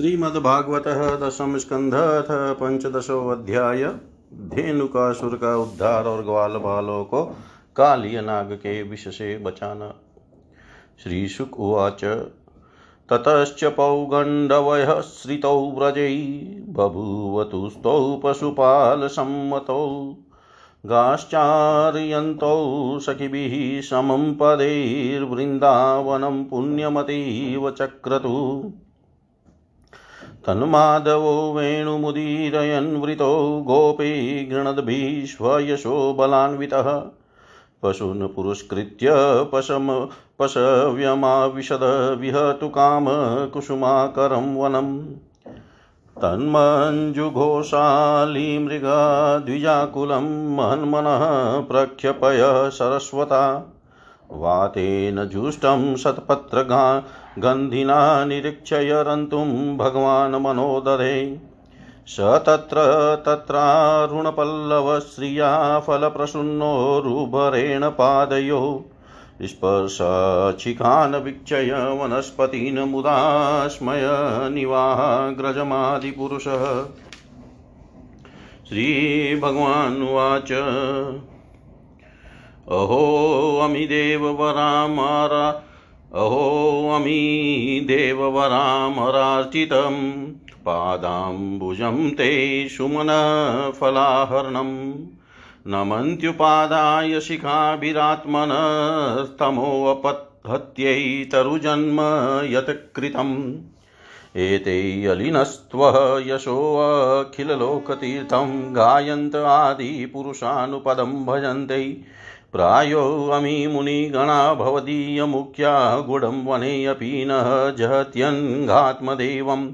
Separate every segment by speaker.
Speaker 1: श्रीमद्भागवत दशम स्कंध पंचदशोध्याय धेनुकासुर का उद्धार और ग्वाल बालों को कालिय नाग के विष से बचाना। श्रीशुक उवाच, ततश्च पौगण्डवयः श्रितौ व्रजै बभूवतुस्तौ पशुपालसम्मतौ गाश्चार्यन्तौ सखिभिः समं पदैर्वृन्दावनं पुण्यमतीव चक्रतु। तन्माधवो वेणुमुदीरयन् वृतो गोपी गृणद्भीष्वयशो बलान्वितः। पशून् पुरस्कृत्य पशम पशव्यमाविशद विहतु कामकुसुमाकरं वनम् तन्मञ्जुघोषालीमृगाद्विजाकुलं महन्मनः प्रक्षपय सरस्वता। वातेन जुष्टं शतपत्रगा गन्धिना निरीक्षय रन्तुं भगवान् मनोदरे। स तत्र तत्रारुणपल्लवश्रिया फलप्रसून्नोरुभरेण पादयो। स्पर्शशिखान् वीक्षय वनस्पतीन् मुदा स्मय निवाग्रजमादिपुरुषः। श्रीभगवानुवाच। अहो अमिदेववरामारा अहोऽमि देववरामरार्चितं पादाम्बुजं ते सुमनफलाहरणं नमन्त्युपादाय शिखाभिरात्मनस्तमोऽपहत्यै तरुजन्म यत्कृतम्। एते अलिनस्त्वः यशोऽखिललोकतीर्थं गायन्त आदिपुरुषानुपदं भजन्ते। प्रायो अमी मुनिगणा भवदीयमुख्या गुडं वनेऽपि न जहत्यङ्घात्मदेवम्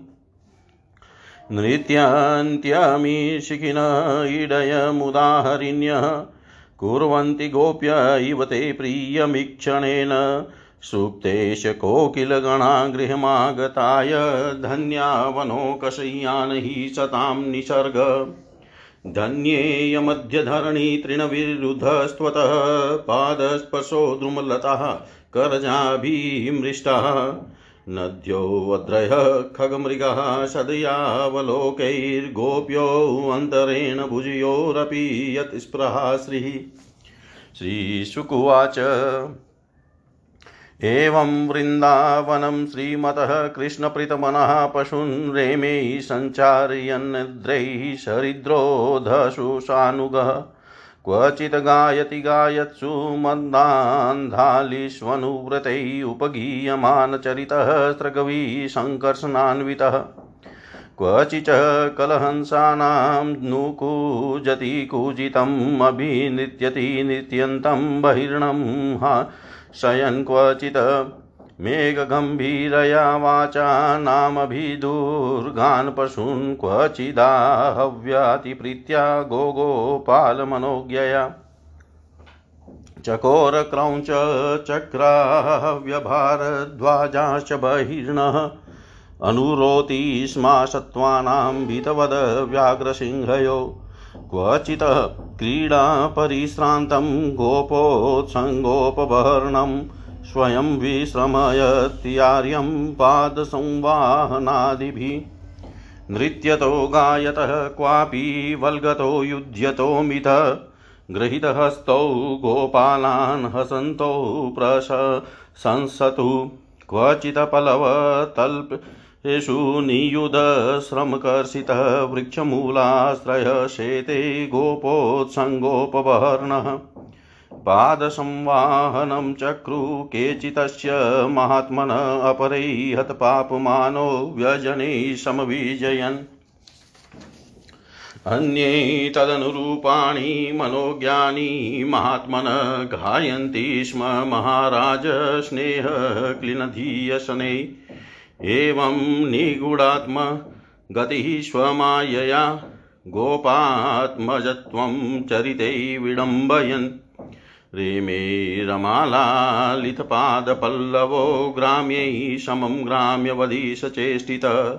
Speaker 1: नृत्यन्त्यमीशिखिन ईडयमुदाहरिण्यः कुर्वन्ति गोप्य इव ते प्रियमीक्षणेन। सुप्तेश कोकिलगणा गृहमागताय धन्यावनोकशय्यान् हि सतां निसर्ग। धन्येयमध्यधरणी तृणविरुधस्त्वतः पादस्पर्शो द्रुमलताः करजाभिमृष्टाः। नद्योऽद्रयः खगमृगः सदयावलोकैर्गोप्योऽन्तरेण भुजयोरपि यत्स्पृहा श्रीः। श्रीशुकुवाच। एवं वृन्दावनं श्रीमतः कृष्णप्रीतमनः पशून् रेमे सञ्चारयन्निद्रैः सरिद्रोधसु सानुगः क्वचित् गायति गायत्सु मन्दान्धालिष्वनुव्रतैः उपगीयमानचरितः स्रगवी सङ्कर्षणान्वितः क्वचिच कलहंसानां नुकूजति कूजितम् अभिनृत्यति नृत्यन्तं बहिर्णं हा शयन् क्वचित् मेघगम्भीरया वाचा नामभिदुर्गान् पशून् क्वचिदाहव्यातिप्रीत्या गोगोपालमनोज्ञया। चकोरक्रौञ्च चक्राव्यभारद्वाजाश्च बहिर्णः अनुरोति स्मा सत्त्वानां भीतवद व्याघ्रसिंहयो। क्वचित् क्रीडापरिश्रान्तं गोपोत्सङ्गोपवर्णं स्वयं विश्रमयत्यार्यं पादसंवाहनादिभिः नृत्यतो गायतः क्वापि वल्गतो युध्यतो मिथ गृहीतहस्तौ गोपालान् हसन्तौ प्रशंसतु। क्वचित् पलवतल्प येषु नियुधश्रमकर्षितः वृक्षमूलाश्रयः शेते गोपोत्सङ्गोपवर्णः। पादसंवाहनं चक्रु केचितस्य महात्मन अपरै हतपापमानो व्यजने समविजयन्। अन्ये तदनुरूपाणि मनोज्ञानी महात्मन गायन्ति स्म महाराज स्नेहक्लिनधीयसने एवं निगूढात्म गतिः स्वमायया गोपात्मजत्वं चरिते विडम्बयन्। रेमे रमालालितपादपल्लवो ग्राम्यैः समं ग्राम्यवधीशचेष्टितः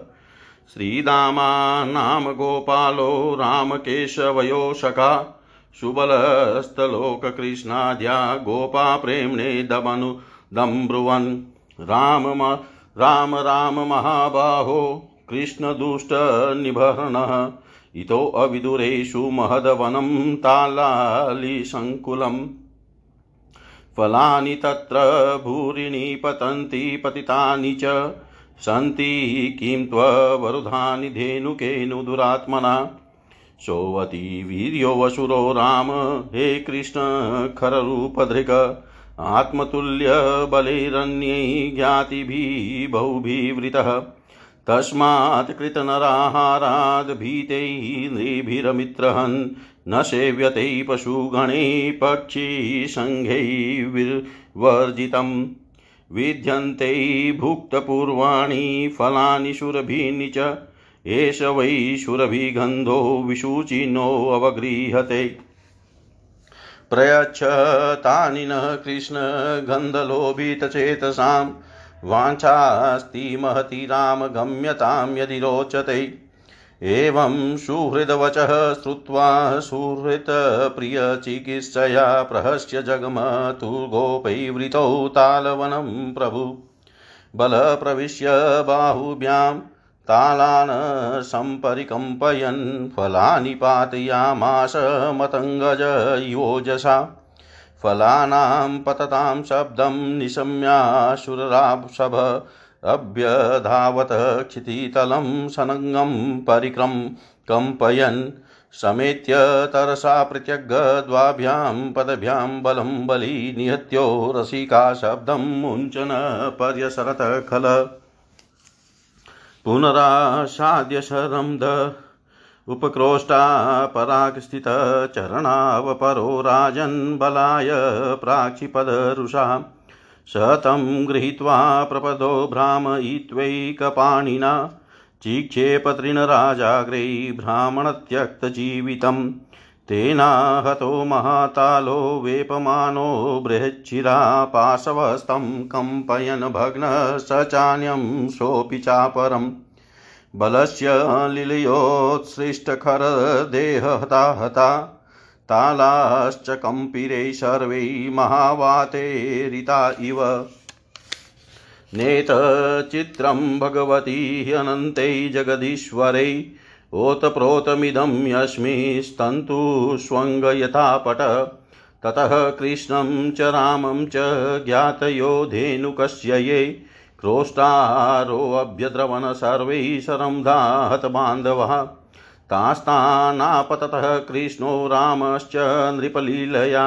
Speaker 1: श्रीदामा नाम गोपालो रामकेशवयो सखा सुबलस्थलोककृष्णाद्या गोपा प्रेम्णे दमनु दम्ब्रुवन्। राम राम राम महाबाहो कृष्णदुष्टनिभरणः इतो अविदुरेषु महदवनं तालालिसङ्कुलम् फलानि तत्र भूरिणि पतन्ति पतितानि च। सन्ति किं त्ववरुधानि धेनुकेनुदुरात्मना सोऽवति वीर्यो वसुरो राम, हे कृष्ण खररूपधृक। आत्मतुल्यबलैरन्यै ज्ञातिभिः बहुभिवृतः तस्मात् कृतनराहाराद् भीतैः नृभिरमित्रहन् न सेव्यते पशुगणे पक्षिसङ्घैर्वर्जितम् विद्यन्ते भुक्तपूर्वाणि फलानि शुरभीनि च, एष वै शुरभिगन्धो विशुचिनोऽवगृह्यते प्रयच्छ तानि न कृष्णगन्धलोभितचेतसां वाञ्छास्ति महति रामगम्यतां यदि रोचते। एवं सुहृदवचः श्रुत्वा सुहृतप्रियचिकित्सया प्रहस्य जगमतु गोपैवृतौ तालवनं प्रभु। बलप्रविश्य बाहुभ्यां तालान् सम्परिकम्पयन् फलानि पातयामास मतङ्गज योजसा। फलानां पततां शब्दं निशम्याशुररासभ अभ्यधावत क्षितितलं सनङ्गं परिक्रम कम्पयन्। समेत्य तरसा प्रत्यग्द्वाभ्यां पदभ्यां बलं बली निहत्यो रसिका शब्दं मुञ्चन पर्यसरत खल। पुनरासाद्य शरं द उपक्रोष्टापरागस्थितचरणावपरो राजन् बलाय प्राक्षिपदरुषा। स तं गृहीत्वा प्रपदो भ्रामयित्वैकपाणिना चिक्षेपतृणराजाग्रै ब्राह्मणत्यक्तजीवितं तेनाहतो महातालो वेपमानो बृहच्छिरा पाशवस्तं कम्पयन् भग्नः स चान्यं सोऽपि चापरम् बलस्य लिलयोत्सृष्टखरदेहहता हता। तालाश्च कम्पिरे सर्वै महावातेरिता इव। नेतचित्रं भगवती अनन्ते जगदीश्वरै। ओतप्रोतमिदं यस्मिस्तन्तु स्वङ्ग यथा पट ततः कृष्णं च रामं च ज्ञातयो धेनुकस्य ये क्रोष्टारोऽभ्यद्रवन् सर्वैः शरं हतबान्धवः तास्तानापततः कृष्णो रामश्च नृपलीलया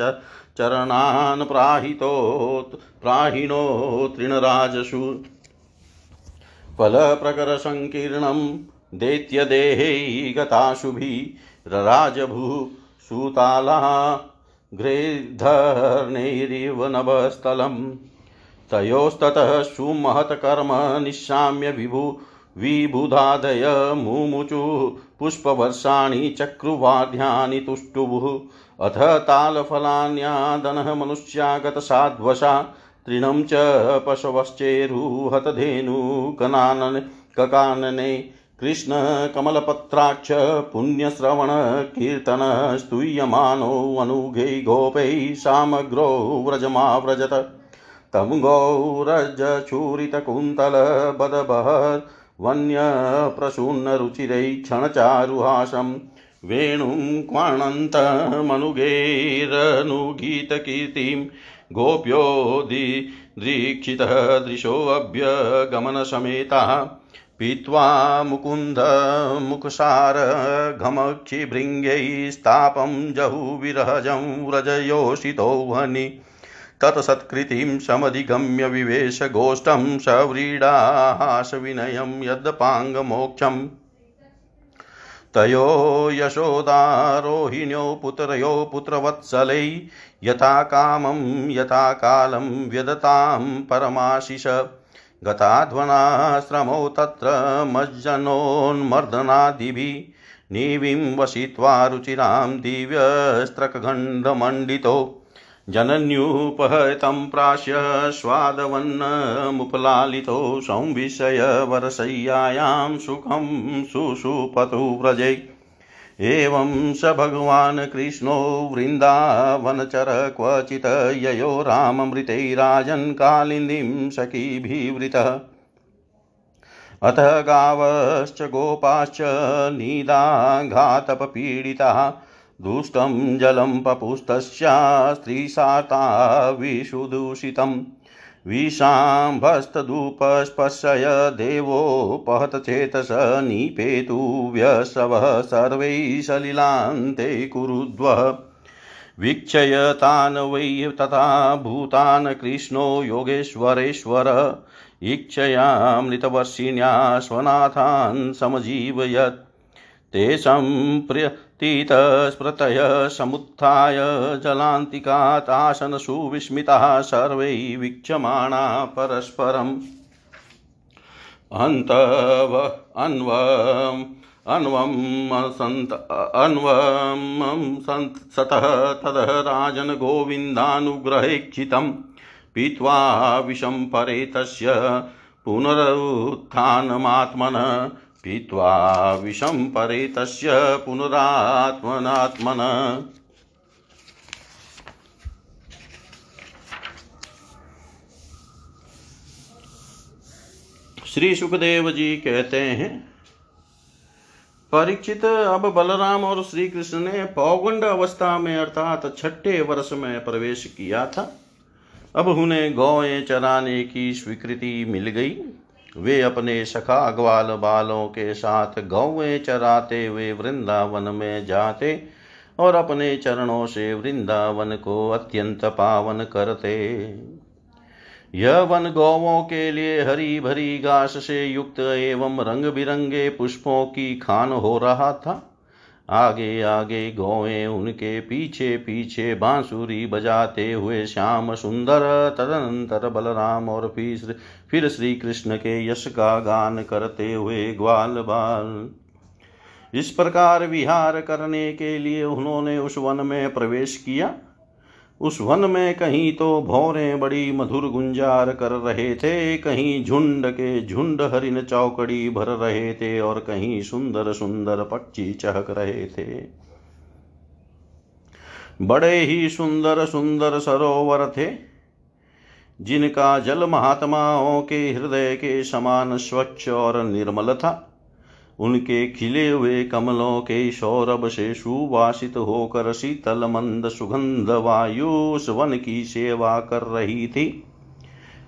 Speaker 1: च चरणान् प्राहितो प्राहिणो तृणराजसु फलप्रकरसङ्कीर्णं दैत्यदेहे सुताला गृधर्णैरिव नभस्थलम् तयोस्ततः सुमहत्कर्म निशाम्य विभु विबुधादय मुमुचु पुष्पवर्षाणि चक्रुवाद्यानि तुष्टुभुः अथ तालफलान्यादनः मनुष्यागतसाध्वसा तृणं च पशवश्चेरुहतधेनुकनानने, ककानने, कृष्णकमलपत्राक्ष पुण्यश्रवणकीर्तन स्तूयमानोऽनुगै गोपैः सामग्रो व्रजमाव्रजत। तं गौरजचूरितकुन्तलबदबहत् वन्यप्रसून्नरुचिरै क्षणचारुहासं, वेणुं क्वाणन्तमनुगैरनुगीतकीर्तिं गोप्यो दीक्षितः दृशोऽभ्यगमनसमेताः पीत्वा मुकुन्दमुखसारघमक्षिभृङ्गैस्तापं जहुविरहजं व्रजयोषितो वनि। तत्सत्कृतिं समधिगम्य विवेश गोष्ठं सव्रीडाहासविनयं यद्पाङ्गमोक्षम् तयो यशोदारोहिण्यो पुत्रयो पुत्रवत्सलै, यथा कामं, यथा कालं व्यदतां परमाशिष। गताध्वनाश्रमौ तत्र मज्जनोन्मर्दनादिभिः, निविं वसित्वा रुचिरां दिव्यस्त्रकखण्डमण्डितो। जनन्युपहतं प्राश्य स्वादवन्नमुपलालितो संविशय वरशय्यायां सुखं सुषुपतु व्रजे। एवं स भगवान् कृष्णो वृन्दावनचर क्वचित् ययो राममृतैराजन् कालिन्दीं सखीभिवृतः। अथ गावश्च गोपाश्च निदाघातपपीडिताः। दुष्टं जलं पपुस्तस्या स्त्रीसाता विषुदूषितम्। विशाम्भस्तदुपस्पशय देवोपहतचेतस निपेतु व्यसवः सर्वैः सलिलान्ते कुरुद्व। वीक्षय तान् वै तथा भूतान् कृष्णो योगेश्वरेश्वर। इच्छयामृतवर्षिण्या स्वनाथान् समजीवयत्। ते सम्प्र्यतीतस्मृतय समुत्थाय जलान्तिकात् आसनसुविस्मिताः सर्वै वीक्षमाणा परस्परम्। अन्तव अन्वम् अन्वं सन्त अन्वं सन्त, सतः ततः राजन् गोविन्दानुग्रहेक्षितं पीत्वा विषं परे तस्य पुनरुत्थानमात्मन पीत्वा विषं परे तस्य पुनरात्मनात्मन। श्री सुखदेव जी कहते हैं परीक्षित अब बलराम और श्री कृष्ण ने पौगंड अवस्था में अर्थात छठे वर्ष में प्रवेश किया था। अब उन्हें गौएँ चराने की स्वीकृति मिल गई। वे अपने सखा ग्वाल बालों के साथ गौवें चराते हुए वृंदावन में जाते और अपने चरणों से वृंदावन को अत्यंत पावन करते। यह वन गौवों के लिए हरी भरी घास से युक्त एवं रंग बिरंगे पुष्पों की खान हो रहा था। आगे आगे गौएँ उनके पीछे पीछे बांसुरी बजाते हुए श्याम सुंदर, तदनंतर बलराम और फिर फिर श्री कृष्ण के यश का गान करते हुए ग्वाल बाल। इस प्रकार विहार करने के लिए उन्होंने उस वन में प्रवेश किया। उस वन में कहीं तो भौरे बड़ी मधुर गुंजार कर रहे थे, कहीं झुंड के झुंड हरिन चौकड़ी भर रहे थे और कहीं सुंदर सुंदर पक्षी चहक रहे थे। बड़े ही सुंदर सुंदर सरोवर थे, जिनका जल महात्माओं के हृदय के समान स्वच्छ और निर्मल था। उनके खिले हुए कमलों के सौरभ से सुवासित होकर शीतल मंद सुगंध वायु वन की सेवा कर रही थी।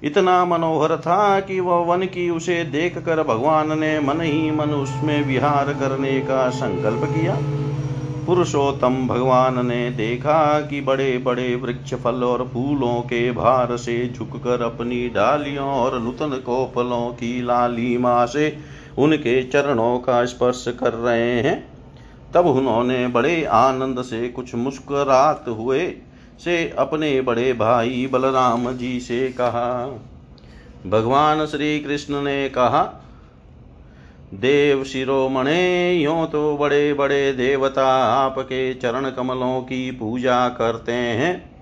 Speaker 1: इतना मनोहर था कि वह वन की उसे देख कर भगवान ने मन ही मन उसमें विहार करने का संकल्प किया। पुरुषोत्तम भगवान ने देखा कि बड़े बड़े वृक्ष फल और फूलों के भार से झुककर अपनी डालियों और नूतन कोपलों की लालिमा से उनके चरणों का स्पर्श कर रहे हैं। तब उन्होंने बड़े आनंद से कुछ मुस्कुरात हुए से अपने बड़े भाई बलराम जी से कहा, भगवान श्री कृष्ण ने कहा, देव शिरोमणे, यो तो बड़े बड़े देवता आपके चरण कमलों की पूजा करते हैं।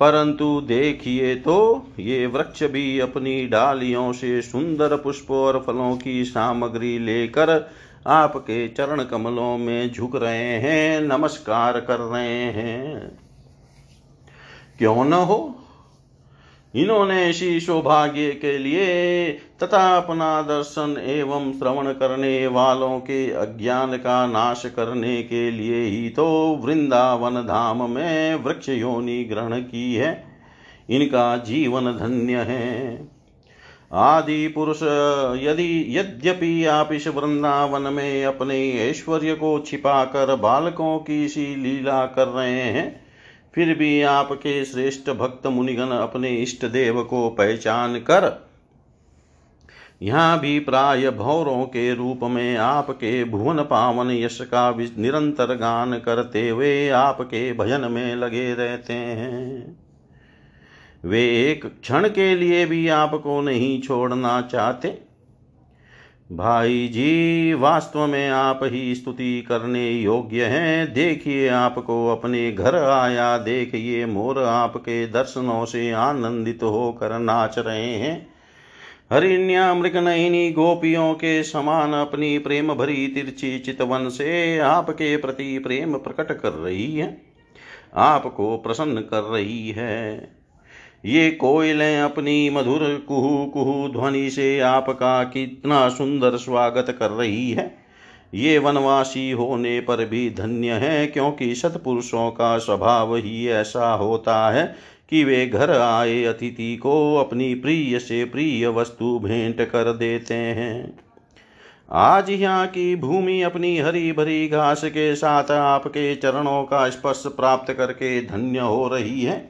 Speaker 1: परंतु देखिए तो ये वृक्ष भी अपनी डालियों से सुंदर पुष्प और फलों की सामग्री लेकर आपके चरण कमलों में झुक रहे हैं, नमस्कार कर रहे हैं। क्यों न हो? इन्होंने इसी सौभाग्य के लिए तथा अपना दर्शन एवं श्रवण करने वालों के अज्ञान का नाश करने के लिए ही तो वृंदावन धाम में वृक्ष योनि ग्रहण की है। इनका जीवन धन्य है। आदि पुरुष, यदि यद्यपि आप इस वृंदावन में अपने ऐश्वर्य को छिपाकर बालकों की सी लीला कर रहे हैं फिर भी आपके श्रेष्ठ भक्त मुनिगण अपने इष्ट देव को पहचान कर, यहाँ भी प्राय भौरों के रूप में आपके भुवन पावन यश का निरंतर गान करते हुए आपके भजन में लगे रहते हैं। वे एक क्षण के लिए भी आपको नहीं छोड़ना चाहते। भाई जी, वास्तव में आप ही स्तुति करने योग्य हैं। देखिए आपको अपने घर आया, देखिए मोर आपके दर्शनों से आनंदित होकर नाच रहे हैं। हरिण्या मृगनयनी गोपियों के समान अपनी प्रेम भरी तिरछी चितवन से आपके प्रति प्रेम प्रकट कर रही है, आपको प्रसन्न कर रही है। ये कोयलें अपनी मधुर कुहू कुहू ध्वनि से आपका कितना सुंदर स्वागत कर रही है। ये वनवासी होने पर भी धन्य है, क्योंकि सतपुरुषों का स्वभाव ही ऐसा होता है कि वे घर आए अतिथि को अपनी प्रिय से प्रिय वस्तु भेंट कर देते हैं। आज यहाँ की भूमि अपनी हरी भरी घास के साथ आपके चरणों का स्पर्श प्राप्त करके धन्य हो रही है।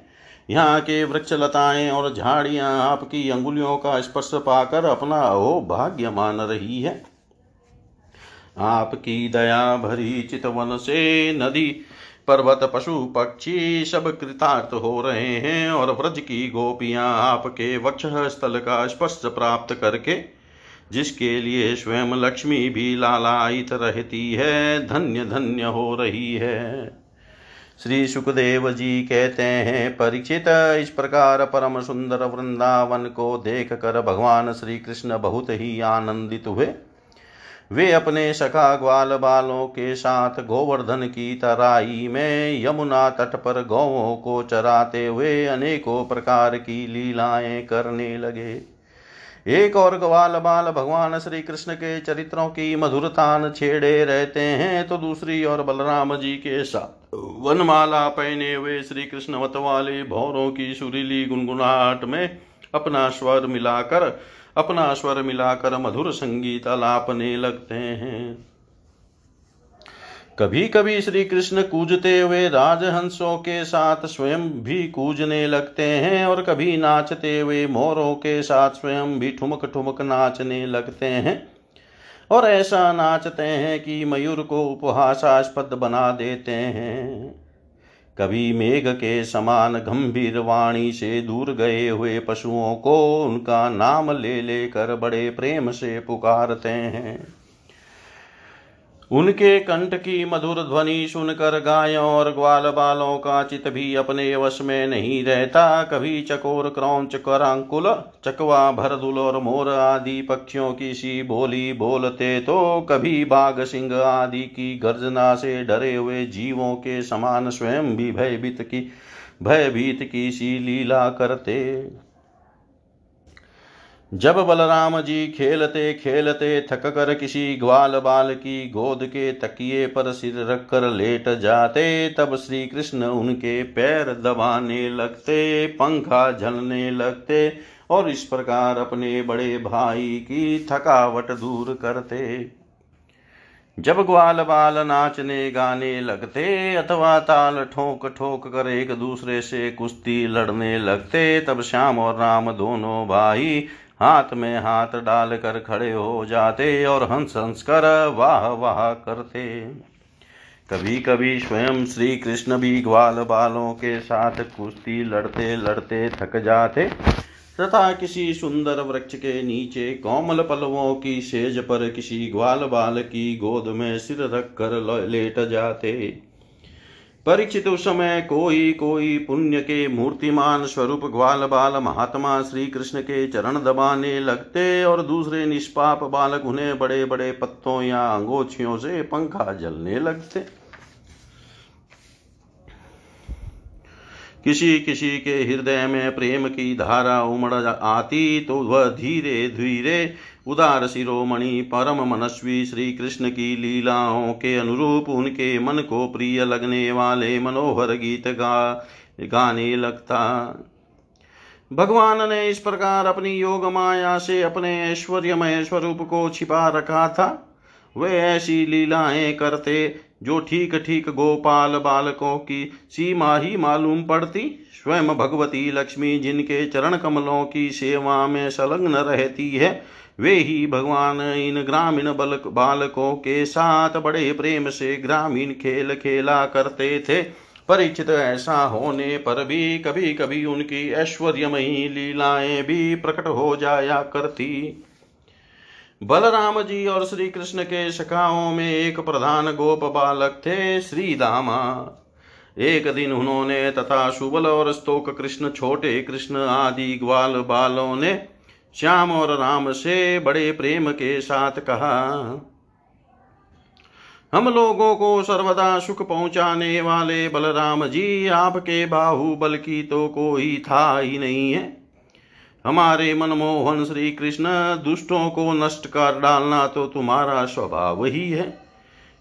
Speaker 1: यहाँ के वृक्ष लताएँ और झाड़ियाँ आपकी अंगुलियों का स्पर्श पाकर अपना ओ भाग्य मान रही है। आपकी दया भरी चितवन से नदी, पर्वत, पशु, पक्षी सब कृतार्थ हो रहे हैं और व्रज की गोपियाँ आपके वक्ष स्थल का स्पर्श प्राप्त करके, जिसके लिए स्वयं लक्ष्मी भी लालायित रहती है, धन्य धन्य हो रही है। श्री सुखदेव जी कहते हैं, परीक्षित, इस प्रकार परम सुंदर वृंदावन को देख कर भगवान श्री कृष्ण बहुत ही आनंदित हुए। वे अपने सखा ग्वाल बालों के साथ गोवर्धन की तराई में यमुना तट पर गौों को चराते हुए अनेकों प्रकार की लीलाएँ करने लगे। एक और ग्वाल बाल भगवान श्री कृष्ण के चरित्रों की मधुरतान छेड़े रहते हैं तो दूसरी और बलराम जी के साथ। वनमाला पहने हुए श्री कृष्ण मत वाले भौरों की सुरीली गुनगुनाहट में अपना स्वर मिलाकर, अपना स्वर मिलाकर मधुर संगीत अलापने लगते हैं। कभी कभी श्री कृष्ण कूजते हुए राजहंसों के साथ स्वयं भी कूजने लगते हैं और कभी नाचते हुए मोरों के साथ स्वयं भी ठुमक ठुमक नाचने लगते हैं। और ऐसा नाचते हैं कि मयूर को उपहासास्पद बना देते हैं। कभी मेघ के समान गंभीर वाणी से दूर गए हुए पशुओं को उनका नाम ले लेकर बड़े प्रेम से पुकारते हैं। उनके कंठ की मधुर ध्वनि सुनकर गायों और ग्वाल बालों का चित भी अपने वश में नहीं रहता। कभी चकोर, क्रौच, करांकुल, चकवा, भरदुल और मोर आदि पक्षियों की सी बोली बोलते तो कभी बाघ सिंह आदि की गर्जना से डरे हुए जीवों के समान स्वयं भी भयभीत की भयभीत की सी लीला करते। जब बलराम जी खेलते खेलते थक कर किसी ग्वाल बाल की गोद के तकिए पर सिर रख कर लेट जाते, तब श्री कृष्ण उनके पैर दबाने लगते, पंखा झलने लगते और इस प्रकार अपने बड़े भाई की थकावट दूर करते। जब ग्वाल बाल नाचने गाने लगते, अथवा ताल ठोक ठोक कर एक दूसरे से कुश्ती लड़ने लगते, तब श्याम और राम दोनों भाई हाथ में हाथ डालकर खड़े हो जाते और हंस हंस कर वाह वाह करते। कभी कभी स्वयं श्री कृष्ण भी ग्वाल बालों के साथ कुश्ती लड़ते लड़ते थक जाते, तथा किसी सुंदर वृक्ष के नीचे कोमल पलवों की सेज पर किसी ग्वाल बाल की गोद में सिर रख कर लेट जाते। परीक्षित उस समय कोई कोई पुण्य के मूर्तिमान स्वरूप ग्वाल बाल महात्मा श्री कृष्ण के चरण दबाने लगते और दूसरे निष्पाप बालक उन्हें बड़े बड़े पत्तों या अंगोछियों से पंखा जलने लगते। किसी किसी के हृदय में प्रेम की धारा उमड़ आती तो वह धीरे धीरे उदार शिरोमणि परम मनस्वी श्री कृष्ण की लीलाओं के अनुरूप उनके मन को प्रिय लगने वाले मनोहर गीत गा, गाने लगता। भगवान ने इस प्रकार अपनी योग माया से अपने ऐश्वर्यमय स्वरूप को छिपा रखा था। वे ऐसी लीलाएँ करते जो ठीक ठीक गोपाल बालकों की सीमा ही मालूम पड़ती। स्वयं भगवती लक्ष्मी जिनके चरण कमलों की सेवा में संलग्न रहती है वे ही भगवान इन ग्रामीण बल बालकों के साथ बड़े प्रेम से ग्रामीण खेल खेला करते थे। परिचित ऐसा होने पर भी कभी कभी उनकी ऐश्वर्यमयी लीलाएँ भी प्रकट हो जाया करती। बलराम जी और श्री कृष्ण के सखाओं में एक प्रधान गोप बालक थे, श्री दामा। एक दिन उन्होंने तथा सुबल और स्तोक कृष्ण, छोटे कृष्ण आदि ग्वाल बालों ने श्याम और राम से बड़े प्रेम के साथ कहा, हम लोगों को सर्वदा सुख पहुँचाने वाले बलराम जी, आपके बाहुबल की तो कोई था ही नहीं है। हमारे मनमोहन श्री कृष्ण दुष्टों को नष्ट कर डालना तो तुम्हारा स्वभाव ही है।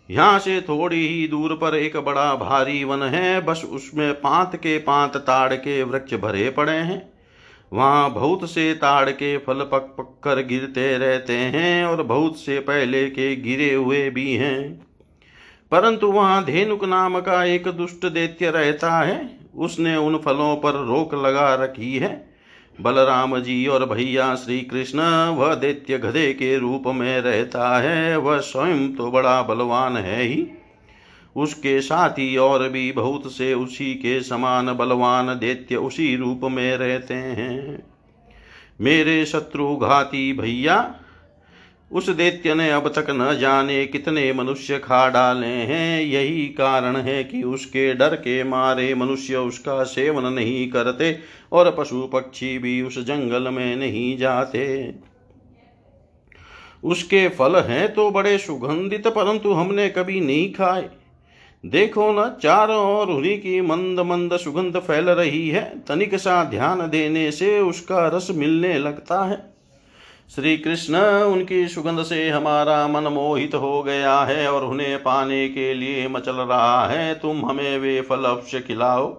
Speaker 1: यहाँ से थोड़ी ही दूर पर एक बड़ा भारी वन है, बस उसमें पांत के पांत ताड़ के वृक्ष भरे पड़े हैं। वहाँ बहुत से ताड़ के फल पक पक कर गिरते रहते हैं और बहुत से पहले के गिरे हुए भी हैं। परंतु वहाँ धेनुक नाम का एक दुष्ट दैत्य रहता है। उसने उन फलों पर रोक लगा रखी है। बलराम जी और भैया श्री कृष्ण वह दैत्य गधे के रूप में रहता है। वह स्वयं तो बड़ा बलवान है ही। उसके साथी और भी बहुत से उसी के समान बलवान दैत्य उसी रूप में रहते हैं। मेरे शत्रु घाती भैया, उस दैत्य ने अब तक न जाने कितने मनुष्य खा डाले हैं। यही कारण है कि उसके डर के मारे मनुष्य उसका सेवन नहीं करते और पशु पक्षी भी उस जंगल में नहीं जाते। उसके फल हैं तो बड़े सुगंधित, परंतु हमने कभी नहीं खाए। देखो न, चारों ओर उन्हीं की मंद मंद सुगंध फैल रही है। तनिक सा ध्यान देने से उसका रस मिलने लगता है। श्री कृष्ण उनकी सुगंध से हमारा मन मोहित हो गया है और उन्हें पाने के लिए मचल रहा है। तुम हमें वे फल अवश्य खिलाओ।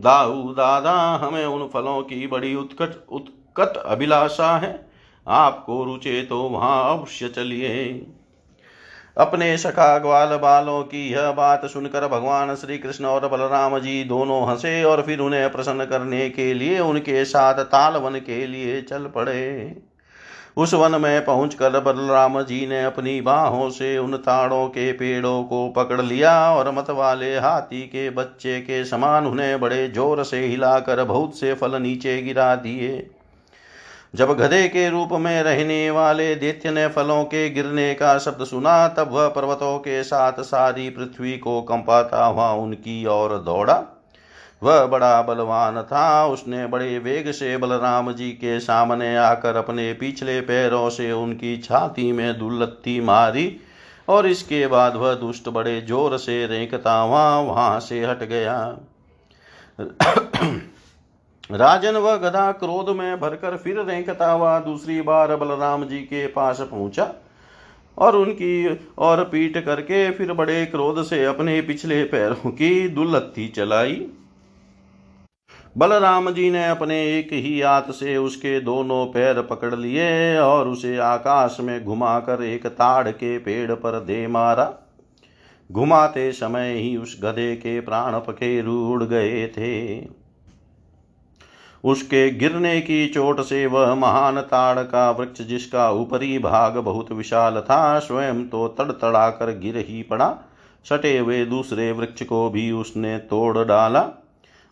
Speaker 1: दाऊ दादा, हमें उन फलों की बड़ी उत्कट उत्कट अभिलाषा है। आपको रुचे तो वहाँ अवश्य चलिए। अपने सखा ग्वाल बालों की यह बात सुनकर भगवान श्री कृष्ण और बलराम जी दोनों हंसे और फिर उन्हें प्रसन्न करने के लिए उनके साथ तालवन के लिए चल पड़े। उस वन में पहुंचकर बलराम जी ने अपनी बाहों से उन ताड़ों के पेड़ों को पकड़ लिया और मत वाले हाथी के बच्चे के समान उन्हें बड़े ज़ोर से हिलाकर बहुत से फल नीचे गिरा दिए। जब गधे के रूप में रहने वाले दैत्य ने फलों के गिरने का शब्द सुना, तब वह पर्वतों के साथ सारी पृथ्वी को कंपाता हुआ उनकी ओर दौड़ा। वह बड़ा बलवान था। उसने बड़े वेग से बलराम जी के सामने आकर अपने पिछले पैरों से उनकी छाती में दुल्लत्ती मारी और इसके बाद वह दुष्ट बड़े ज़ोर से रेंकता हुआ वहाँ से हट गया। राजन वह गधा क्रोध में भरकर फिर रेंकता हुआ दूसरी बार बलराम जी के पास पहुँचा और उनकी और पीट करके फिर बड़े क्रोध से अपने पिछले पैरों की दुल्लत्ती चलाई। बलराम जी ने अपने एक ही हाथ से उसके दोनों पैर पकड़ लिए और उसे आकाश में घुमाकर एक ताड़ के पेड़ पर दे मारा। घुमाते समय ही उस गधे के प्राण पखेरु उड़ गए थे। उसके गिरने की चोट से वह महान ताड़ का वृक्ष जिसका ऊपरी भाग बहुत विशाल था, स्वयं तो तड़तड़ा कर गिर ही पड़ा। सटे हुए दूसरे वृक्ष को भी उसने तोड़ डाला।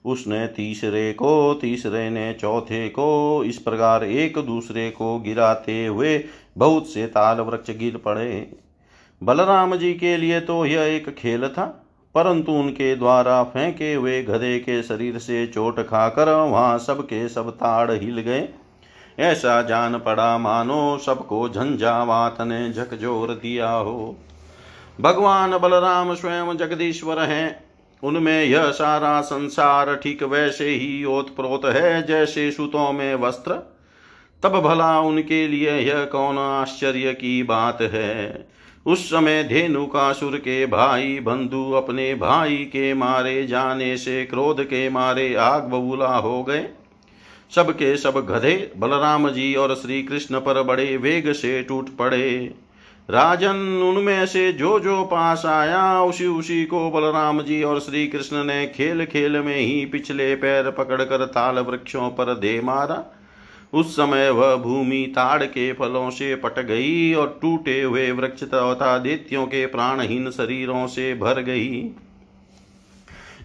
Speaker 1: उसने तीसरे को, तीसरे ने चौथे को, इस प्रकार एक दूसरे को गिराते हुए बहुत से ताल वृक्ष गिर पड़े। बलराम जी के लिए तो यह एक खेल था। परंतु उनके द्वारा फेंके हुए गधे के शरीर से चोट खाकर वहाँ सबके सब ताड़ हिल गए। ऐसा जान पड़ा, मानो सबको झंझावात ने झकझोर दिया हो। भगवान बलराम स्वयं जगदीश्वर हैं। उनमें यह सारा संसार ठीक वैसे ही ओतप्रोत है, जैसे सुतों में वस्त्र। तब भला उनके लिए यह कौन आश्चर्य की बात है? उस समय धेनु धेनुकासुर के भाई बंधु अपने भाई के मारे जाने से क्रोध के मारे आग बबूला हो गए। सबके सब गधे, बलराम जी और श्री कृष्ण पर बड़े वेग से टूट पड़े। राजन उनमें से जो जो पास आया, उसी उसी को बलराम जी और श्री कृष्ण ने खेल खेल में ही पिछले पैर पकड़कर ताल वृक्षों पर दे मारा। उस समय वह भूमि ताड़ के फलों से पट गई और टूटे हुए वृक्ष तथा देत्यों के प्राणहीन शरीरों से भर गई।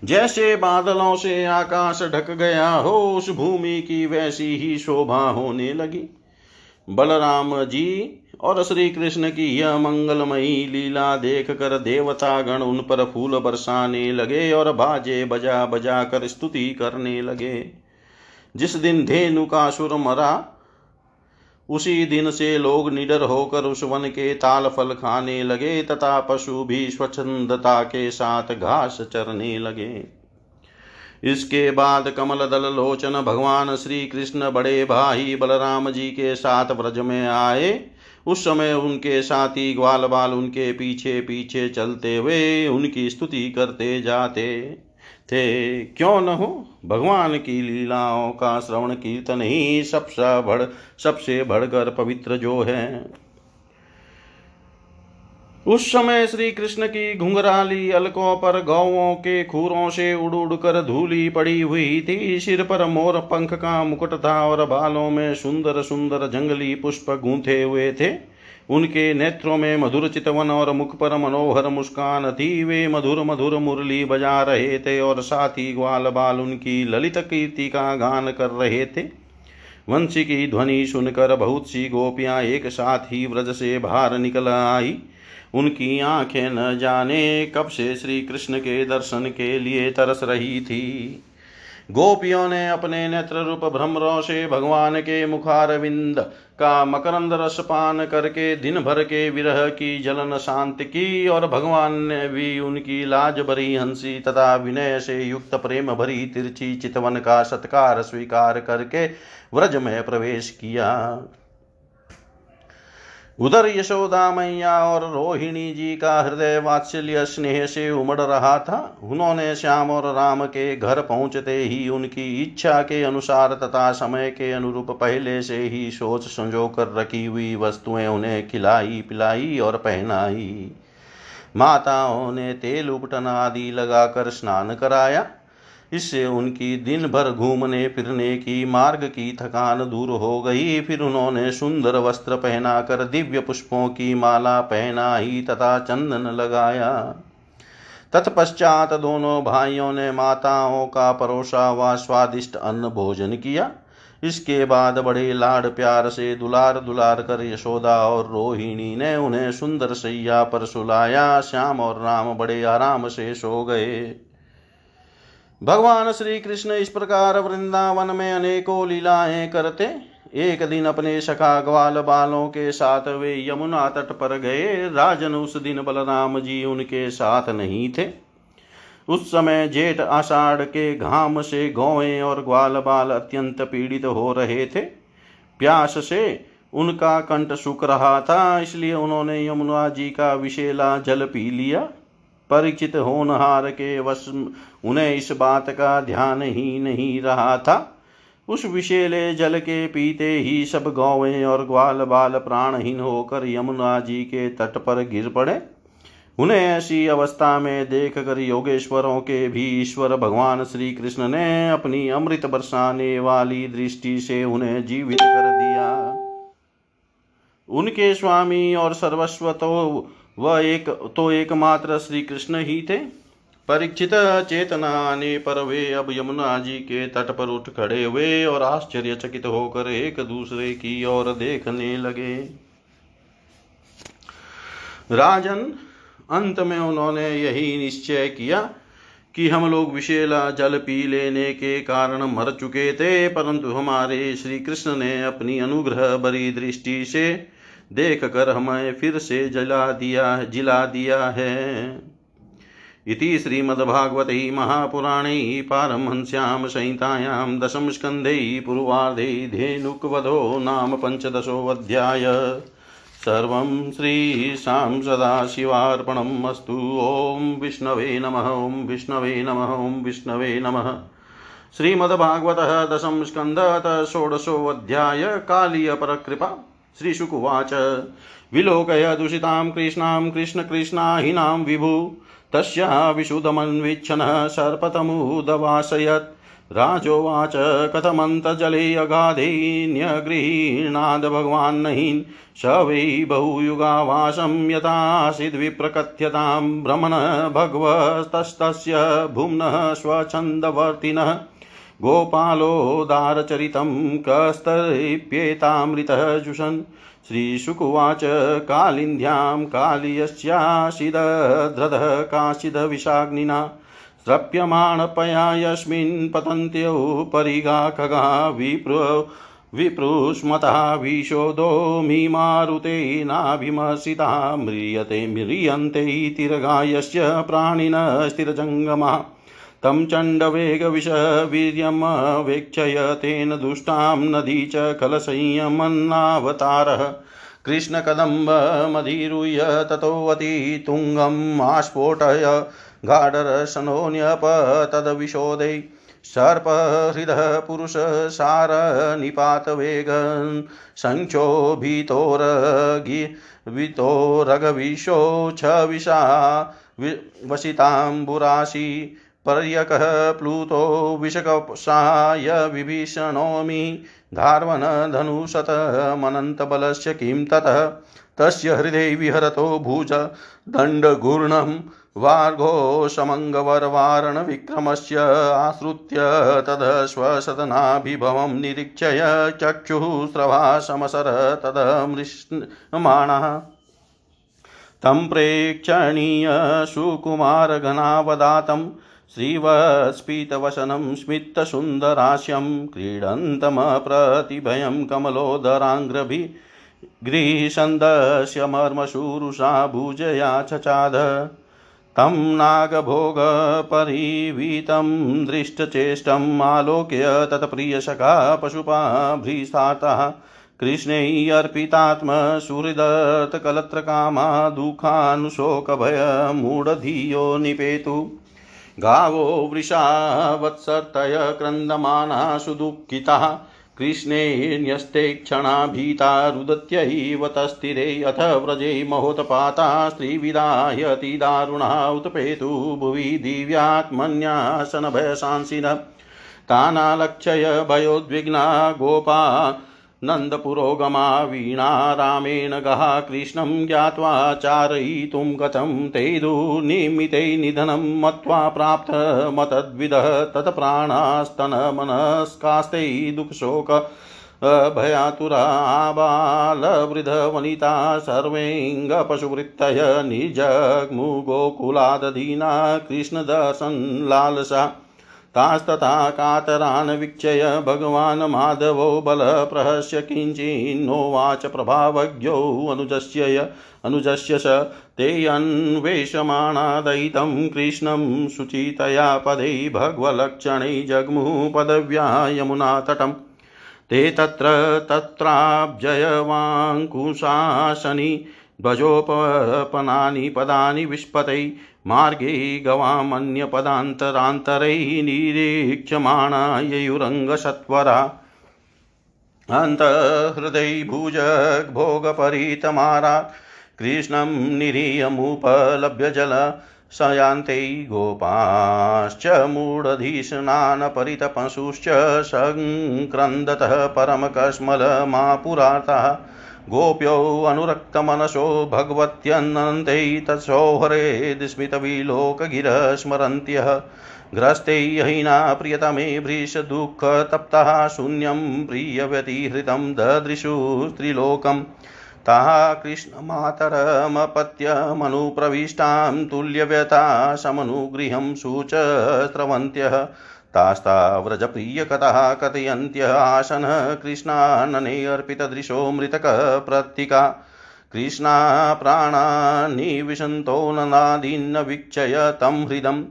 Speaker 1: जैसे बादलों से आकाश ढक गया हो, उस भूमि की वैसी ही शोभा होने लगी। बलराम जी और श्री कृष्ण की यह मंगलमयी लीला देख कर देवता गण उन पर फूल बरसाने लगे और बाजे बजा बजा कर स्तुति करने लगे। जिस दिन धेनु का सुर मरा, उसी दिन से लोग निडर होकर उस वन के ताल फल खाने लगे, तथा पशु भी स्वच्छंदता के साथ घास चरने लगे। इसके बाद कमल दल लोचन भगवान श्री कृष्ण बड़े भाई बलराम जी के साथ व्रज में आए। उस समय उनके साथी ग्वाल बाल उनके पीछे पीछे चलते हुए उनकी स्तुति करते जाते। थे। क्यों न हो? भगवान की लीलाओं का श्रवण कीर्तन ही सबसे बढ़, सबसे बढ़कर पवित्र जो है। उस समय श्री कृष्ण की घुंघराली अलकों पर गौवों के खूरों से उड़ उड़ कर धूली पड़ी हुई थी। सिर पर मोर पंख का मुकुट था और बालों में सुंदर सुंदर जंगली पुष्प गूंथे हुए थे। उनके नेत्रों में मधुर चितवन और मुख पर मनोहर मुस्कान थी वे मधुर मधुर मुरली बजा रहे थे और साथ ही ग्वाल बाल उनकी ललित कीर्ति का गान कर रहे थे। वंशी की ध्वनि सुनकर बहुत सी गोपियाँ एक साथ ही व्रज से बाहर निकल आई। उनकी आँखें न जाने कब से श्री कृष्ण के दर्शन के लिए तरस रही थी। गोपियों ने अपने नेत्र रूप भ्रमरों से भगवान के मुखारविंद का मकरंद रस पान करके दिन भर के विरह की जलन शांत की और भगवान ने भी उनकी लाज भरी हँसी तथा विनय से युक्त प्रेम भरी तिरछी चितवन का सत्कार स्वीकार करके व्रज में प्रवेश किया। उधर यशोदा मैया और रोहिणी जी का हृदय वात्सल्य स्नेह से उमड़ रहा था। उन्होंने श्याम और राम के घर पहुँचते ही उनकी इच्छा के अनुसार तथा समय के अनुरूप पहले से ही सोच संजो कर रखी हुई वस्तुएँ उन्हें खिलाई, पिलाई और पहनाई। माताओं ने तेल उपटन आदि लगाकर स्नान कराया। इससे उनकी दिन भर घूमने, फिरने की, मार्ग की थकान दूर हो गई। फिर उन्होंने सुंदर वस्त्र पहना कर दिव्य पुष्पों की माला पहनाई तथा चंदन लगाया। तत्पश्चात दोनों भाइयों ने माताओं का परोसा व स्वादिष्ट अन्न भोजन किया। इसके बाद बड़े लाड प्यार से दुलार दुलार कर यशोदा और रोहिणी ने उन्हें सुंदर सैया पर सुलाया। श्याम और राम बड़े आराम से सो गए। भगवान श्री कृष्ण इस प्रकार वृंदावन में अनेकों लीलाएँ करते। एक दिन अपने सखा ग्वाल बालों के साथ वे यमुना तट पर गए। राजन उस दिन बलराम जी उनके साथ नहीं थे। उस समय जेठ आषाढ़ के घाम से गौएँ और ग्वाल बाल अत्यंत पीड़ित हो रहे थे। प्यास से उनका कंठ सूख रहा था, इसलिए उन्होंने यमुना जी का विशेला जल पी लिया। परिचित होनहार के वश उन्हें इस बात का ध्यान ही नहीं रहा था। उस विशेले जल के पीते ही सब गौवें और ग्वाल बाल प्राणहीन होकर यमुना जी के तट पर गिर पड़े। उन्हें ऐसी अवस्था में देख कर योगेश्वरों के भी ईश्वर भगवान श्री कृष्ण ने अपनी अमृत बरसाने वाली दृष्टि से उन्हें जीवित कर दिया। उनके स्वामी और सर्वस्व तो वह एक तो एकमात्र श्री कृष्ण ही थे। परीक्षित चेतना आने पर वे अब यमुना जी के तट पर उठ खड़े हुए और आश्चर्यचकित होकर एक दूसरे की ओर देखने लगे। राजन, अंत में उन्होंने यही निश्चय किया कि हम लोग विशेला जल पी लेने के कारण मर चुके थे, परंतु हमारे श्री कृष्ण ने अपनी अनुग्रह भरी दृष्टि से देख कर हमें फिर से जला दिया, जिला दिया है। इति श्रीमद्भागवते महापुराणे पारमहंस्यां संहितायां दशमस्कन्धे पूर्वार्धे धेनुकवधो नाम पञ्चदशोऽध्याय। सर्वं श्रीशां सदाशिवार्पणम् अस्तु। ॐ विष्णवे नमः, ॐ विष्णवे नमः, ॐ विष्णवे नमः। श्रीमद्भागवतः दशम स्कन्धः षोडशोऽध्याय। कालीयपरकृपा श्रीशुकुवाच। विलोकय दूषितां कृष्णां कृष्णकृष्णाहिनां विभु। तस्या विशुद्धमन्वीक्षणः सर्पतमुदवासयत् राजोवाच कथमन्तजले अगाधे न्यगृह्णाद् भगवान्नहीन् स वै बहुयुगावासं यथासीद्विप्रकथ्यतां भ्रमण भगवस्तस्तस्य भुम्नः स्वच्छन्दवर्तिनः गोपालोदारचरितं कस्तरिप्येतामृतः जुषन्। श्रीशुकुवाच कालिन्द्यां कालियस्याशिदध्रदः काशिदविषाग्निना। स्रप्यमाणपया यस्मिन् पतन्त्यौ परिगा खगा विप्र विपृष्मतः विशोदो मीमारुते नाभिमसिता म्रियते म्रियन्ते तिरगायस्य प्राणिनः स्थिरजङ्गमः। तं चण्डवेगविषवीर्यमवेक्षय तेन दुष्टां नदी च कलसंयमन्नावतारः कृष्णकदम्बमधिरुह्य ततोऽतितुङ्गम् आस्फोटय गाढरशनोऽन्यपतदविशोदै सर्पहृदः पुरुषसारनिपातवेगन् सङ्क्षोभितोरगि वितोरगविशो छ विषा वसिताम्बुराशि पर्यकः प्लुतो विषकसाय विभीषणोमि धार्वनधनुशतमनन्तबलस्य किं ततः? तस्य हृदये विहरतो भुज दण्डघूर्णं वार्घोषमङ्गवरवारणविक्रमस्य आश्रित्य तदश्वसदनाभिभवं निरीक्षय चक्षुः स्रवासमसर तदमृष्माणः तं प्रेक्षणीय सुकुमारघनावदातं श्रीवत्स्फीतवसनं स्मितसुन्दरास्यं क्रीडन्तमप्रतिभयं कमलोदराङ्ग्रभि गृहीषन्दस्य मर्मशूरुषा भुजया चचाद तं नागभोगपरिवीतं दृष्टचेष्टम् आलोक्य तत्प्रियसखा पशुपाभ्रीस्तातः कृष्णैर्पितात्मसुहृदत्कलत्रकामा दुःखानुशोकभयमूढधियो निपेतु। गावो वृषा वत्सर्तय क्रन्दमाना सुदुःखिताः कृष्णेऽन्यस्ते क्षणा भीता रुदत्यैव तस्थिरे अथ व्रजे महोत्पाता स्त्रीविदायतिदारुणा उत्पेतु भुवि दिव्यात्मन्यासनभयशांसिन तानालक्षय भयोद्विग्ना गोपा नन्दपुरोगमा वीणा रामेण गः कृष्णं ज्ञात्वा चारयितुं गतं ते दुर्निमिते निधनं मत्वा प्राप्तमतद्विदः तत्प्राणास्तनमनस्कास्ते दुःखशोक भयातुरा बालवृद्धवनिता सर्वेऽङ्गपशुवृत्तय निजग्मुगोकुलादधीना कृष्णदर्शनलालसा तास्तथा कातरान् वीक्षय भगवान् माधवो बलप्रहस्य किञ्चिन्नोवाच प्रभावज्ञो अनुजस्य अनुजस्य स ते अन्वेषमाणादयितं कृष्णं शुचितया पदै भगवलक्षणै जग्मुः पदव्या यमुनातटम् ते तत्र तत्राब्जयवाङ्कुशासनि ध्वजोपपनानि पदानि विस्पतै मार्गे गवामन्यपदान्तरान्तरैः निरीक्ष्यमाणा ययुरङ्गसत्वरा अन्तहृदय कृष्णं निरीयमुपलभ्य जल शयान्ते गोपाश्च मूढधीशनानपरितपशुश्च सङ्क्रन्दतः परमकश्मलमापुरातः गोप्यो अनुरक्तमनसो भगवत्यनन्ते तत्सौहरेद्स्मितविलोकगिरः स्मरन्त्यः ग्रस्ते हीना प्रियतमे भृशदुःखतप्तः शून्यं प्रियव्यतिहृतं ददृशु स्त्रीलोकम् ताः कृष्णमातरमपत्यमनुप्रविष्टां तुल्यव्यथा समनुगृहं शुचस्रवन्त्यः तास्ता व्रजप्रियकथाः कथयन्त्यः आसन् कृष्णानने अर्पितदृशो मृतकप्रत्तिका। कृष्णा प्राणान्निविशन्तो ननादीन्न वीक्षय तं हृदं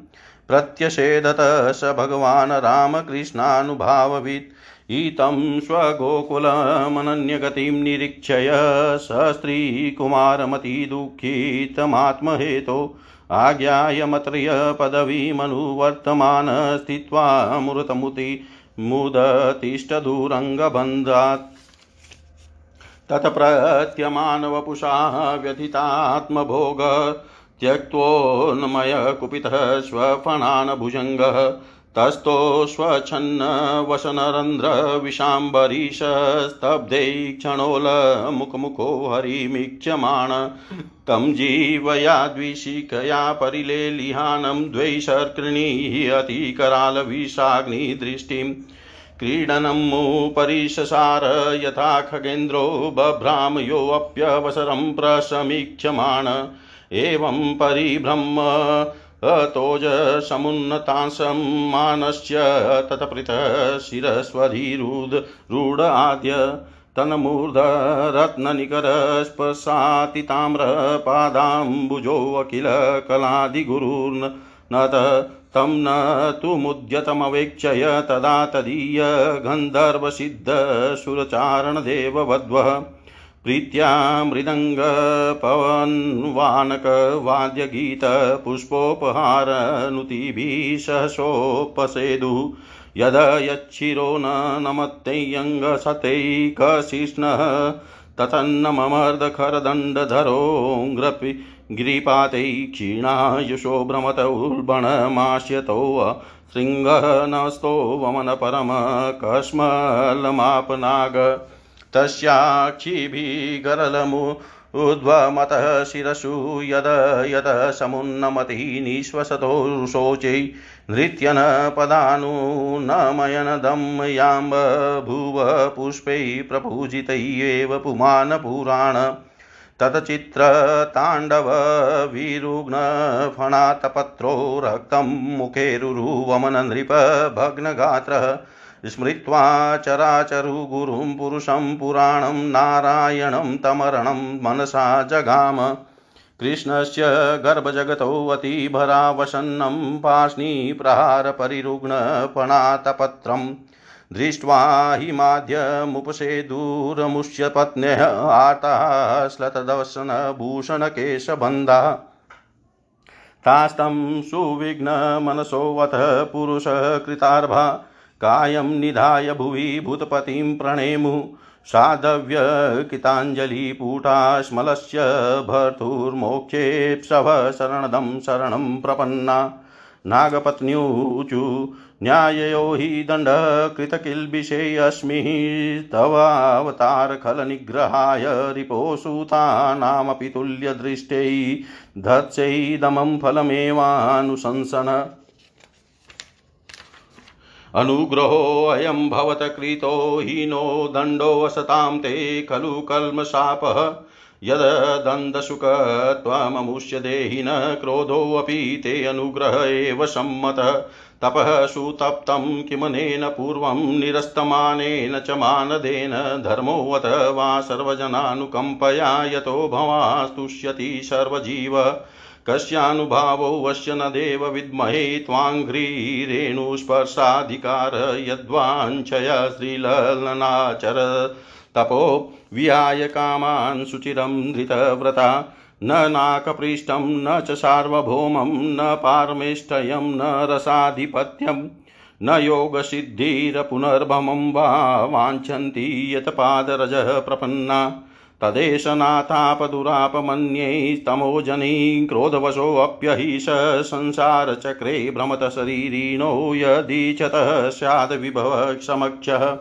Speaker 1: प्रत्यषेधत स भगवान् रामकृष्णानुभाववित्। ईतं स्वगोकुलमनन्यगतिं निरीक्षय स स्त्रीकुमारमतिदुःखितमात्महेतो आज्ञायमत्रय पदवीमनुवर्तमान स्थित्वा मृतमुति मुदतिष्ठदूरङ्गबन्धात्। तत्प्रत्यमानवपुषा व्यथितात्मभोग त्यक्तोन्मयकुपितः स्वफणान् भुजङ्गः तस्थो स्वच्छन्नवसनरन्ध्रविशाम्बरीशस्तब्धै क्षणोलमुखमुखो हरिमीक्षमाण तं जीवया द्विशिखया परिलेलिहानं द्वैशर्कृणीः अतिकरालविषाग्निदृष्टिं क्रीडनमुपरिशसार यथा खगेन्द्रो बभ्रामयोऽप्यवसरं प्रसमीक्षमाण एवं परिब्रह्म अतोजसमुन्नतांसं मानस्य तत्पृतः शिरस्वधिरुद रूढ आद्य तन्मूर्धरत्ननिकरस्पशातिताम्रपादाम्बुजोऽखिल कलादिगुरुर्न तं न तु मुद्यतमवेक्षय तदा तदीय गन्धर्वसिद्धसुरचारणदेववध्वः प्रीत्या मृदङ्गपवन्वानकवाद्यगीतपुष्पोपहारनुतिभिः सहसोपसेदुः यद यच्छिरो न नमत्यङ्गसतैकशिष्णः ततन्नममर्दखरदण्डधरोऽङ्ग्रपि गिरिपातै क्षीणायुषो भ्रमत उर्बणमास्यतो शृङ्गनस्तो वमनपरमकस्मलमापनाग तस्याक्षिभिगरलमु ऊर्ध्वमतः शिरसु यद यद समुन्नमति निःश्वसतो शोचै नृत्यन पदानुनमयनदं याम्ब भुव पुष्पैः प्रपूजितैव पुमान् पुराण ततचित्रताण्डवविरुग्णफणातपत्रो रक्तं मुखेरुरुवमन नृप भग्नगात्रः स्मृत्वा चराचरुगुरुं पुरुषं पुराणं नारायणं तमरणं मनसा जगाम। कृष्णस्य गर्भजगतोऽतिभरावसन्नं पाष्णीप्रहारपरिरुग्णपणातपत्रम् दृष्ट्वा हि माध्यमुपसेदूरमुष्य पत्न्यः आताश्लतदवसनभूषणकेशबन्धा तास्तं सुविघ्नमनसोऽथ पुरुषः कृतार्भा कायं निधाय भुवि भूतपतिं प्रणेमुः। साधव्यकिताञ्जलिपूटाश्मलस्य भर्तुर्मोक्षेप्सव शरणदं शरणं प्रपन्ना। नागपत्न्यूचु न्याययो हि दण्डः कृतकिल्बिषेऽस्मि तवावतारखलनिग्रहाय रिपोसूतानामपि तुल्यदृष्टै धत्सैदमं फलमेवानुशंसन अनुग्रहोऽयं भवत कृतो हीनो दण्डोऽसतां ते खलु कल्मशापः यददन्दशुकत्वममुष्य देहिन क्रोधोऽपि ते अनुग्रह एव सम्मतः। तपः सुतप्तं किमनेन पूर्वं निरस्तमानेन च मानदेन धर्मोऽथ वा सर्वजनानुकम्पया यतो भवास्तुष्यति सर्वजीव। कस्यानुभावो वश्य न देव विद्महे त्वाङ्घ्रिरेणुस्पर्शाधिकार यद्वाञ्छया श्रीललनाचर। तपो विहाय कामान् शुचिरं धृतव्रता। न नाकपृष्ठं, न च सार्वभौमं, न पारमेष्टयं, न रसाधिपत्यं। न योगसिद्धिरपुनर्भमं वा वाञ्छन्ति यत्पादरजः प्रपन्ना। तदेश नाथापदुरापमन्यैस्तमोजनी क्रोधवशोऽप्यहिष संसारचक्रे भ्रमत शरीरिणो यदीचतः स्याद्विभवसमक्षः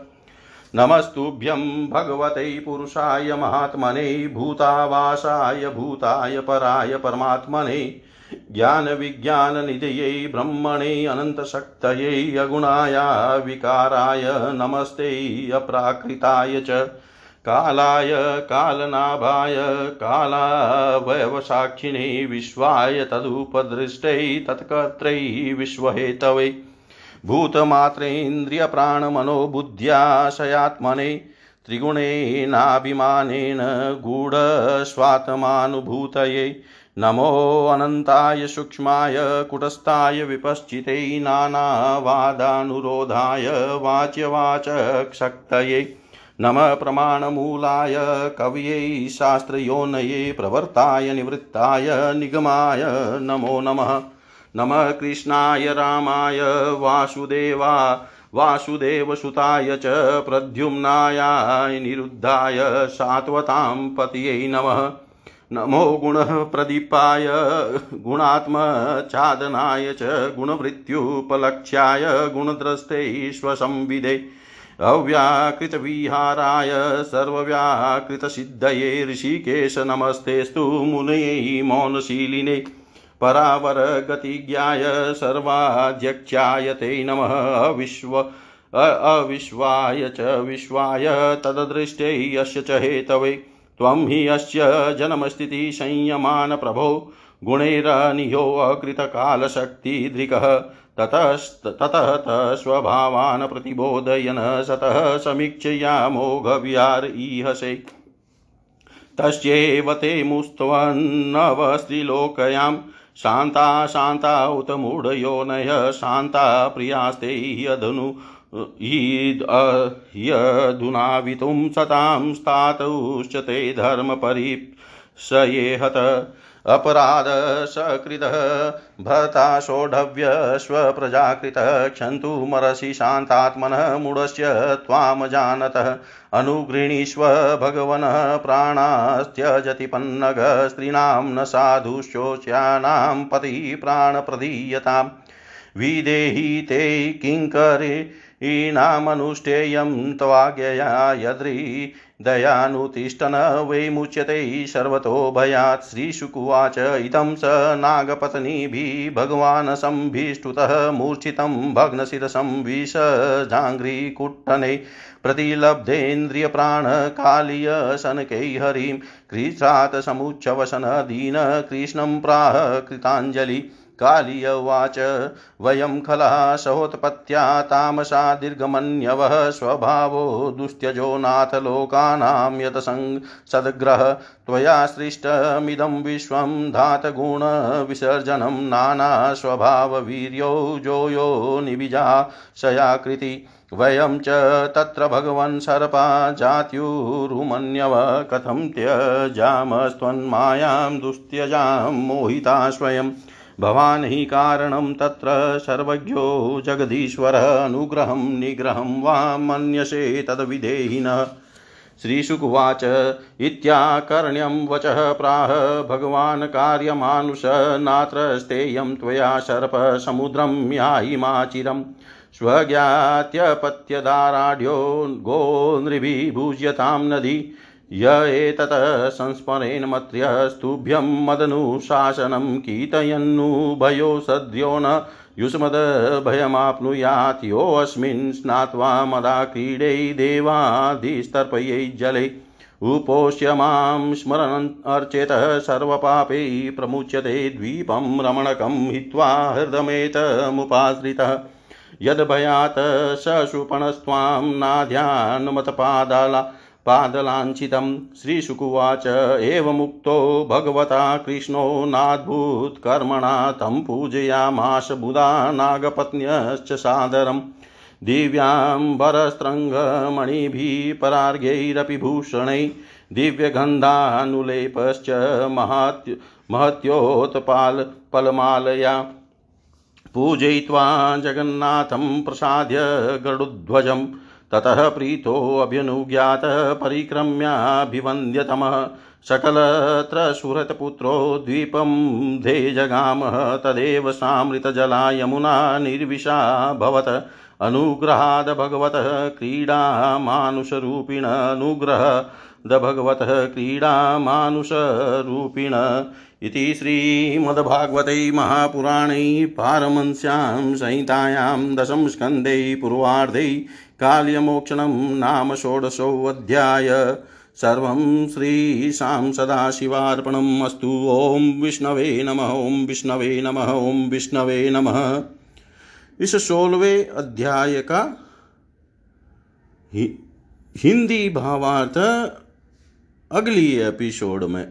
Speaker 1: नमस्तुभ्यं भगवते पुरुषाय महात्मने, भूतावासाय भूताय पराय परमात्मने, ज्ञानविज्ञाननिधये ब्रह्मणे, अनन्तशक्तये अगुणाय विकाराय नमस्ते, अप्राकृताय च। कालाय, कालनाभाय कालावयवसाक्षिणे विश्वाय तदुपदृष्टै तत्कर्त्रै विश्वहेतवे। भूतमात्रेन्द्रियप्राणमनोबुद्ध्याशयात्मने, त्रिगुणेनाभिमानेन गूढस्वात्मानुभूतये। नमो अनन्ताय सूक्ष्माय, कुटस्थाय विपश्चिते नानावादानुरोधाय, वाच्यवाचक्षक्तये। नमः प्रमाणमूलाय कवये शास्त्रयोनये प्रवर्ताय निवृत्ताय निगमाय नमो नमः। नमः कृष्णाय रामाय वासुदेवा, वासुदेवसुताय च प्रद्युम्नाय निरुद्धाय सात्वतां पतये नमः। नमो गुणप्रदीपाय गुणात्मचादनाय च गुणवृत्त्युपलक्ष्याय गुणद्रष्टैश्वसंविदे अव्याकृतविहाराय सर्वव्याकृतसिद्धये ऋषिकेश नमस्तेस्तु मुनये मौनशीलिने परावरगतिज्ञाय सर्वाध्यक्षाय ते नमः। विश्व अविश्वाय च विश्वाय तददृष्टे यस्य च हेतवे। त्वं हि अस्य जन्मस्थितिसंयमान प्रभो गुणैरनियो अकृतकालशक्तिदृकः ततः स्वभावान् प्रतिबोधयन्, सतः समीक्षयामोघव्यार ईहसे। तस्यैव ते मुस्त्वन्नवस्त्रिलोकयां शान्ता शान्ता उत मूढयोनय शान्ता प्रियास्ते यदनु यदुनावितुं सतां स्तातुश्च ते धर्मपरिप्सयेहत। अपराधसकृतः भर्ता सोढव्यस्वप्रजाकृतः क्षन्तुमरसि शान्तात्मनः, मूढस्य त्वामजानतः अनुगृणीष्व भगवनः प्राणास्त्यजति पन्नग स्त्रीणां न साधुशोच्यानां पति प्राणप्रदीयताम् विदेहि ते किङ्करे ईनामनुष्ठेयं त्वाज्ञया यद्री दयानुतिष्ठन वै मुच्यते सर्वतो भयात्। श्रीशुकुवाच इदं स नागपत्नीभिः भगवान् सम्भीष्टुतः मूर्छितं भग्नशिरसं विषजाङ्घ्रिकुट्टने प्रतिलब्धेन्द्रियप्राणकालीयशनकैः हरिं कृच्छ्रात् समुच्चवसन दीन कृष्णं प्राह कृताञ्जलि कालीयवाच। वयं खलः सहोत्पत्त्या तामसा दीर्घमन्यवः स्वभावो दुस्त्यजो नाथ लोकानां यतसङ् सद्ग्रह। त्वया सृष्टमिदं विश्वं धातगुणविसर्जनं नानास्वभाववीर्यो जोयो निबिजाशयाकृति वयं च तत्र भगवन् सर्पा जात्युरुमन्यव। कथं त्यजामस्त्वन्मायां दुस्त्यजां मोहिता स्वयं भवान् हि कारणं तत्र सर्वज्ञो जगदीश्वर अनुग्रहं निग्रहं वा मन्यसे तद्विधेहिनः। श्रीशुकुवाच, इत्याकर्ण्यं वचः प्राह, भगवान् कार्यमानुष नात्र स्तेयं त्वया सर्पसमुद्रं यायिमाचिरम् स्वज्ञात्यपत्यदाराढ्यो गो नृभिभुज्यतां नदी य एतत् संस्मरेण मत्र्यस्तुभ्यं मदनुशासनं कीर्तयन्नुभयो सद्यो न युष्मद्भयमाप्नुयात् योऽस्मिन् स्नात्वा मदा क्रीडै देवाधिस्तर्पयै जले। उपोष्य माँ स्मरन् अर्चेत सर्वपापै प्रमुच्यते द्वीपं रमणकं हित्वा हृदमेतमुपाश्रितः। यद्भयात् सशुपणस्त्वां नाध्यान्मतपादाला। पादलाञ्छितं श्रीशुकुवाच एवमुक्तो भगवता कृष्णो नाद्भुतकर्मणा तं पूजयामाश बुधा नागपत्न्यश्च सादरम् दिव्याम्बरस्त्रङ्गमणिभिः परार्घ्यैरपि भूषणैः दिव्यगन्धानुलेपश्च महत्य महत्योत्पालपलमालया पूजयित्वा जगन्नाथं प्रसाद्य गरुध्वजम् ततः प्रीतोऽभ्यनुज्ञातः परिक्रम्याभिवन्द्यतमः। सकलत्र सुहृतपुत्रो द्वीपं धे जगामः तदेव सामृतजला यमुना निर्विशा भवत। अनुग्रहाद भगवतः क्रीडामानुषरूपिण अनुग्रहद भगवतः क्रीडामानुषरूपिण। इति श्रीमद्भागवते महापुराणे पारमंस्यां संहितायां दशमस्कन्धे पूर्वार्धे काल्यमोक्षणं नाम षोडशोऽध्याय. सर्वं श्रीशां सदाशिवार्पणम् अस्तु। ॐ विष्णवे नमः, ॐ विष्णवे नमः, ॐ विष्णवे नमः। इस सोलहवें अध्याय का हिंदी भावार्थ अगली एपिसोड में